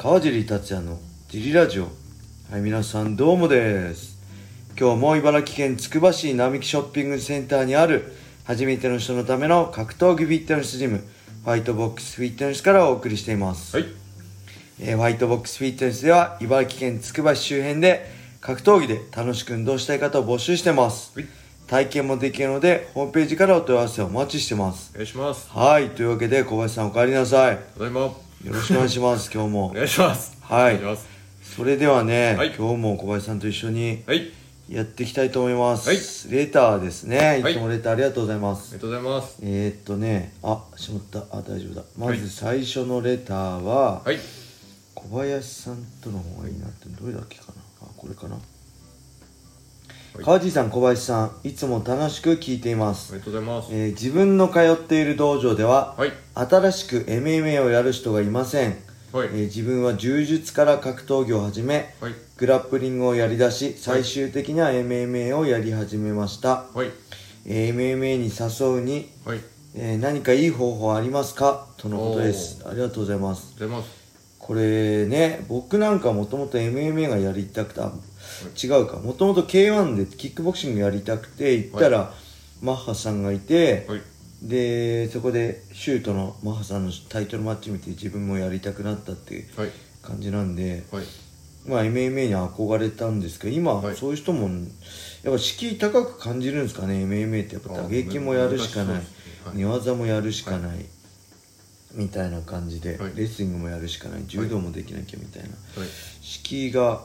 川尻達也のジリラジオ。はい皆さんどうもです。今日も茨城県つくば市並木ショッピングセンターにある初めての人のための格闘技フィットネスジムファイトボックスフィットネスからお送りしています、はい。えーファイトボックスフィットネスでは茨城県つくば市周辺で格闘技で楽しく運動したい方を募集してます、はい。体験もできるのでホームページからお問い合わせをお待ちしてます。お願いします。はいというわけで小林さんお帰りなさい。ただいま。およろしくお願いします今日も。願いします。はい。それではね、はい。今日も小林さんと一緒にはい。やっていきたいと思います、はい。レターですね。はい。いつもレターありがとうございまあす、りがとうございます。えー、っとねあしまった。あ大丈夫だ。まはい。ず最初のレターは、はい。小林さんとの方がいいなってどれだっけかな。あこれかな、い川地さん小林さんいつも楽しく聞いています、ありがとうございます。えー自分の通っている道場では、はい。新しく MMA をやる人がいません、はい。えー自分は柔術から格闘技を始めはい。グラップリングをやりだし最終的には MMA をやり始めました、はい。えー MMA に誘うに、はい。えー何かいい方法ありますか？とのことです。ありがとうございます。ありがとうございますこれね僕なんかもともと MMA がやりたくてあ違うか。もともと K1 でキックボクシングやりたくて行ったら、マッハさんがいて、はい。でそこでシュートのマッハさんのタイトルマッチ見て自分もやりたくなったっていうはい。感じなんで、はい。まあ MMA に憧れたんですけど今、はい。そういう人もやっぱ敷居高く感じるんですかね MMA って。やっぱ打撃もやるしかない。寝技もやるしかない、みたいな感じで、はい。レスリングもやるしかない柔道もできなきゃみたいな、はい。敷居が、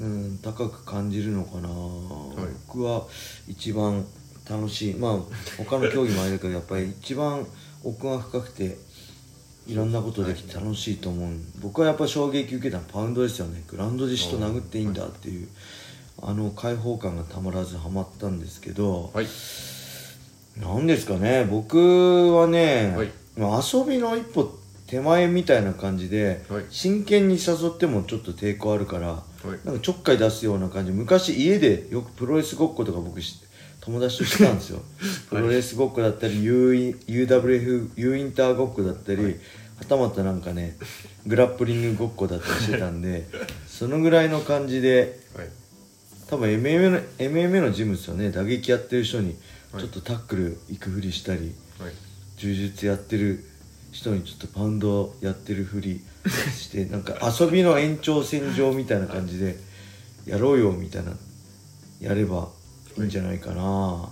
うん、高く感じるのかな、僕は一番楽しい。まあ他の競技もあれだけどやっぱり一番奥が深くていろんなことできて楽しいと思う、僕はやっぱ衝撃受けたのはパウンドですよね。グラウンドで人殴っていいんだっていうあの開放感がたまらずハマったんですけど、はい。なんですかね。僕はね、はい。まあ遊びの一歩手前みたいな感じで、はい。真剣に誘ってもちょっと抵抗あるから、はい。なんかちょっかい出すような感じ。昔家でよくプロレスごっことか僕し友達としてたんですよ、プロレスごっこだったり U UWF U インターごっこだったり、はたまたなんかねグラップリングごっこだったりしてたんで そのぐらいの感じではい。多分 MMA の MMA のジムですよね。打撃やってる人にはい。ちょっとタックル行くふりしたり、はい柔術やってる人にちょっとパウンドやってるふりして なんか遊びの延長線上みたいな感じでやろうよみたいなやればいいんじゃないかな、は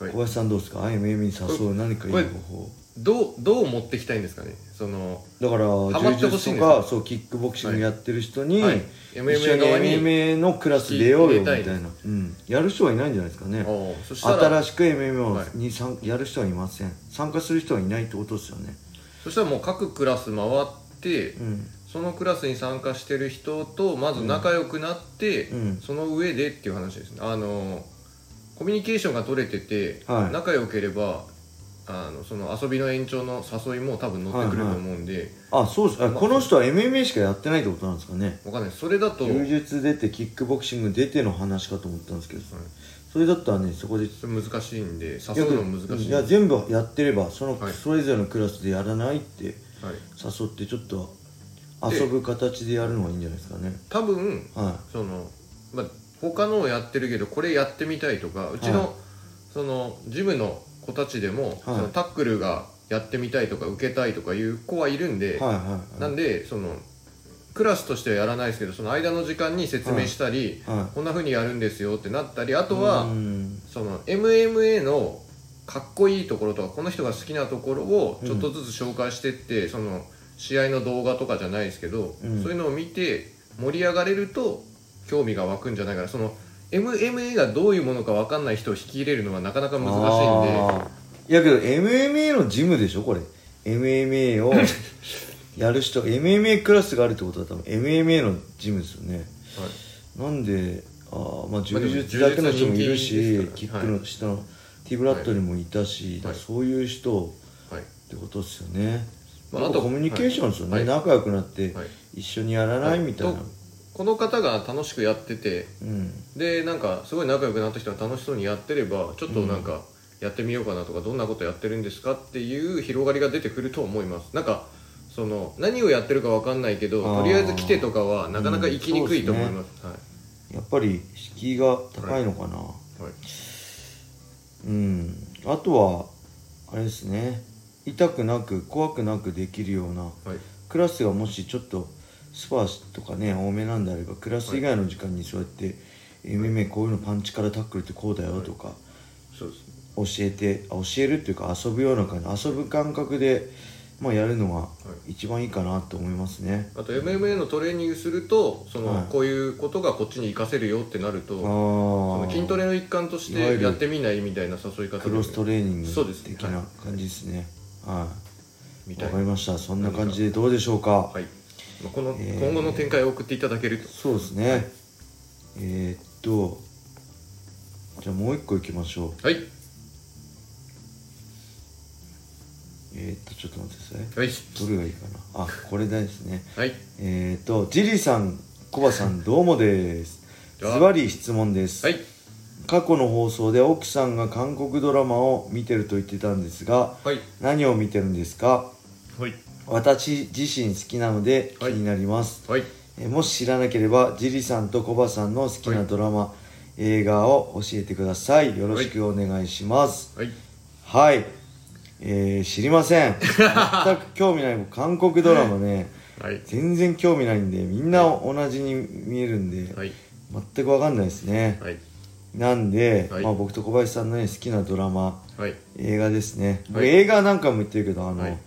い。小林さんどうですか？IMM に誘う何かいい方法どうどう持ってきたいんですかね？そのだからハマって柔術とほしいんですか？かそうキックボクシングやってる人に、はい。一緒に側に MMA のクラス出ようよみたい入れな、うん、やる人はいないんじゃないですかね。おーそしたら新しく MMA はい。に参やる人はいません。参加する人はいないってことですよね。そしたらもう各クラス回ってうん。そのクラスに参加してる人とまず仲良くなって、うん。その上でっていう話ですね。あのコミュニケーションが取れてて、はい。仲良ければあのその遊びの延長の誘いも多分乗ってくると思うんで、あそうです。あこの人は MMA しかやってないってことなんですかね。わかんない。それだと。柔術出てキックボクシング出ての話かと思ったんですけど、はい。それだったらねそこでそれ難しいんで誘うのも難しい。いや全部やってればその、はい。それぞれのクラスでやらないってはい、誘ってちょっと遊ぶ形でやるのがいいんじゃないですかね。多分はその、まあ、他のをやってるけどこれやってみたいとかうちの,、はい。そのジムの子たちでも、そのタックルがやってみたいとか受けたいとかいう子はいるんで、いはいはいはい。なんでそのクラスとしてはやらないですけどその間の時間に説明したり、はいこんな風にやるんですよってなったりあとはうん。その MMA のかっこいいところとかこの人が好きなところをちょっとずつ紹介してって、その試合の動画とかじゃないですけど、うん。そういうのを見て盛り上がれると興味が湧くんじゃないかな。その MMA がどういうものか分かんない人を引き入れるのはなかなか難しいんで。いやけど MMA のジムでしょこれ。MMA をやる人 MMA クラスがあるってことは多分 MMA のジムですよね。なんであーまあ柔術だけの人もいるし、柔術は人気キックの下の、ティブラッドにもいたし、だからそういう人はい。ってことですよね、まああとコミュニケーションですよね、はい。仲良くなってはい。一緒にやらないみたいな、とこの方が楽しくやっててうん。でなんかすごい仲良くなった人が楽しそうにやってればちょっとなんかやってみようかなとかどんなことやってるんですかっていう広がりが出てくると思います。なんかその何をやってるか分かんないけどとりあえず来てとかはなかなか行きにくいと思います,、やっぱり敷居が高いのかな、はい、はい、うん。あとはあれですね。痛くなく怖くなくできるようなはい。クラスがもしちょっとスパーとかね多めなんであればクラス以外の時間にそうやって、MMA こういうのパンチからタックルってこうだよとかそうですね。教えてあ教えるっていうか遊ぶような感じ遊ぶ感覚で、まあ、やるのが一番いいかなと思いますね、あと MMA のトレーニングするとその、はい。こういうことがこっちに活かせるよってなるとあそのあ筋トレの一環としてやってみないみたいな誘い方で。クロストレーニングそうですね。的な感じですね。はい。わ、みたいかりました。そんな感じでどうでしょうか？はい、まあ、この、えー。今後の展開を送っていただけると。そうですね。えー、っとじゃあもう一個いきましょう。はい。えー、っとちょっと待ってください。はい。どれがいいかな。あこれですね。はい。えー、っとジリさんコバさん どうもです。ズあバリ質問です、はい。過去の放送で奥さんが韓国ドラマを見てると言ってたんですがはい。何を見てるんですか？はい私自身好きなので気はい。になります、はい。えーもし知らなければジリさんとコバさんの好きなドラマ、映画を教えてください。よろしくお願いします。はい。はい、えー知りません。全く興味ない韓国ドラマね。はい。全然興味ないんでみんな同じに見えるんで、はい。全く分かんないですね、はい。なんで、はい。まあ、僕と小林さんのね好きなドラマはい。映画ですね、映画なんかも言ってるけどあの、はい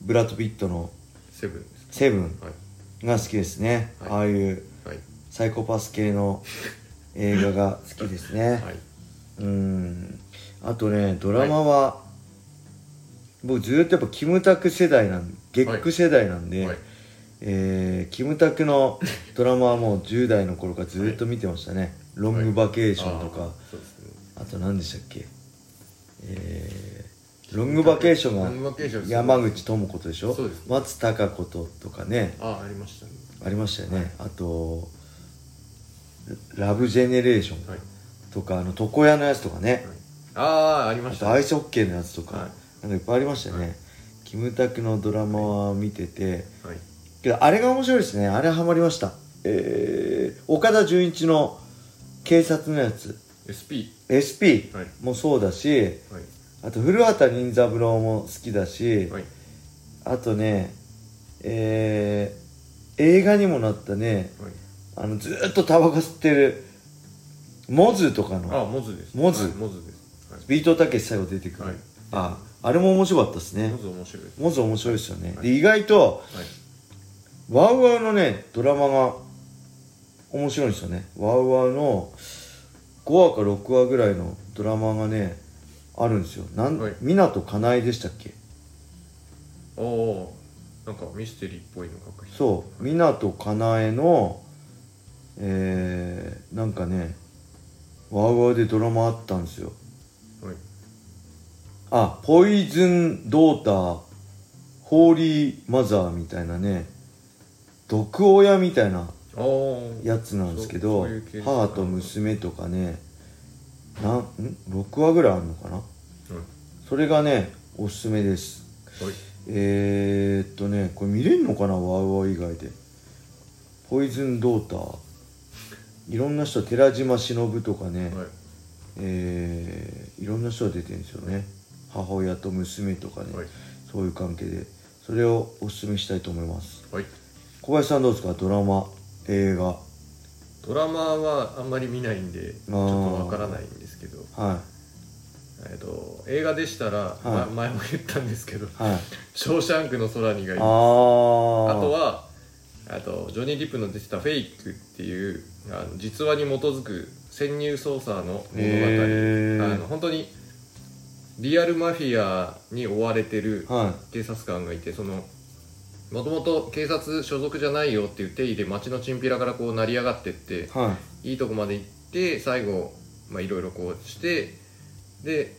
ブラッド・ピットのセブンです「セブンはい。が好きですね、はい。ああいうはい。サイコパス系の 映画が好きですね、はい。うん。あとねドラマは、僕ずっとやっぱキムタク世代なんゲック世代なんで、はい。えーキムタクのドラマはもう10代の頃からずっと見てましたね、ロングバケーションとか、あーそうですね。あと何でしたっけ？えー、ロングバケーショロングンバケーションが山口智子とでしょ？そうです。松たか子ととかね。あありましたね。ありましたよね、あとラブジェネレーションはい。とか、あの床屋のやつとかね、ああありまあしとアイスホッケーのやつとか、はい。なんかいっぱいありましたよね、キムタクのドラマは見てて、はい。けどあれが面白いですね。あれハマりました。えー、岡田准一の警察のやつ。SP SP はい。もそうだし、はいあと古畑任三郎も好きだし、はい。あとねえー、映画にもなったねはい。あのずーっとタバコ吸ってるモズとかあのモズです。モズ。はいモズです。はい。ビートたけし最後出てくる、はい。ああれも面白かったですね。モズ面白いです。モズ面白いですよね、はい。で意外とはい。ワウワウのねドラマが面白いんですよね。ワウワウの5話か6話ぐらいのドラマがねあるんですよ。なん、はい。湊かなえでしたっけ？おおーなんかミステリーっぽいの書く人。そう。湊かなえのえー、なんかねワウワウでドラマあったんですよ。はい。あポイズンドーターホーリーマザーみたいなね毒親みたいなああやつなんですけど母と娘とかねなんん？6話ぐらいあるのかな？はいそれがねおすすめです。はい。えー、っとねこれ見れんのかな？ワウワウ以外で。ポイズンドーター。いろんな人寺島しのぶとかね、はい。えーいろんな人が出てるんですよね。母親と娘とかね、はい。そういう関係で。それをおすすめしたいと思います。はい。小林さんどうですか？ドラマ？映画？ドラマはあんまり見ないんでちょっとわからないんですけど。はえっと映画でしたら、はい。ま前も言ったんですけどいはい「ショーシャンクの空に」がいいああー。とはあとジョニー・ディップの出てた「フェイク」っていうあの実話に基づく潜入捜査の物語、あの本当にリアルマフィアに追われてるは警察官がいてそのもともと警察所属じゃないよっていう定義で街のチンピラからこう成り上がってっていはい。いいとこまで行って最後まあいろいろこうしてで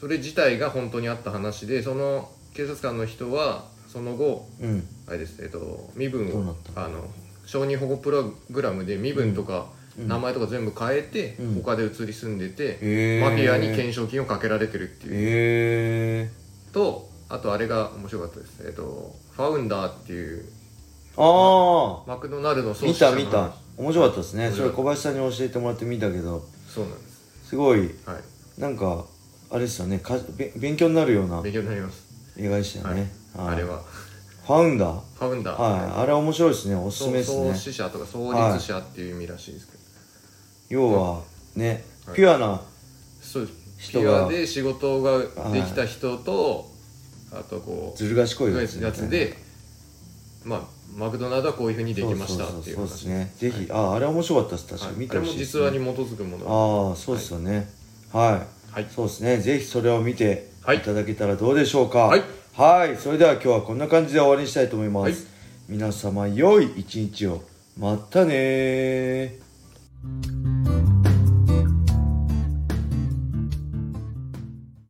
それ自体が本当にあった話でその警察官の人はその後うん。あれですえっと身分をあの承認保護プログラムで身分とかうん。名前とか全部変えて、うん。他で移り住んでて、マフィアに懸賞金をかけられてるっていう、えとあととあれが面白かったです。えっ、とファウンダーっていうあマクドナルド見た見た。面白かったですね。それ小林さんに教えてもらって見たけど。そうなんです。すごい。はい。なんかあれですよね。かべ勉強になるような勉強になります。映画でしたよね、あれは。ファウンダー。ファウンダー。はい。あれ面白いですね。おすすめですね。創始者とか創立者っていう意味らしいですけど、要はね、はい。ピュアなそうです。ピュアで仕事ができた人と、あとこうずる賢いやつでまあマクドナルドはこういうふうにできましたっていうそうです話ね。ぜひ、ああれ面白かったです確かに。見てほしいです、実話に基づくもの。ああそうですよね。はい、はい。そうですね。ぜひそれを見てはい。いただけたらどうでしょうか。はい。はい。それでは今日はこんな感じで終わりにしたいと思います、はい。皆様良い一日を。またねー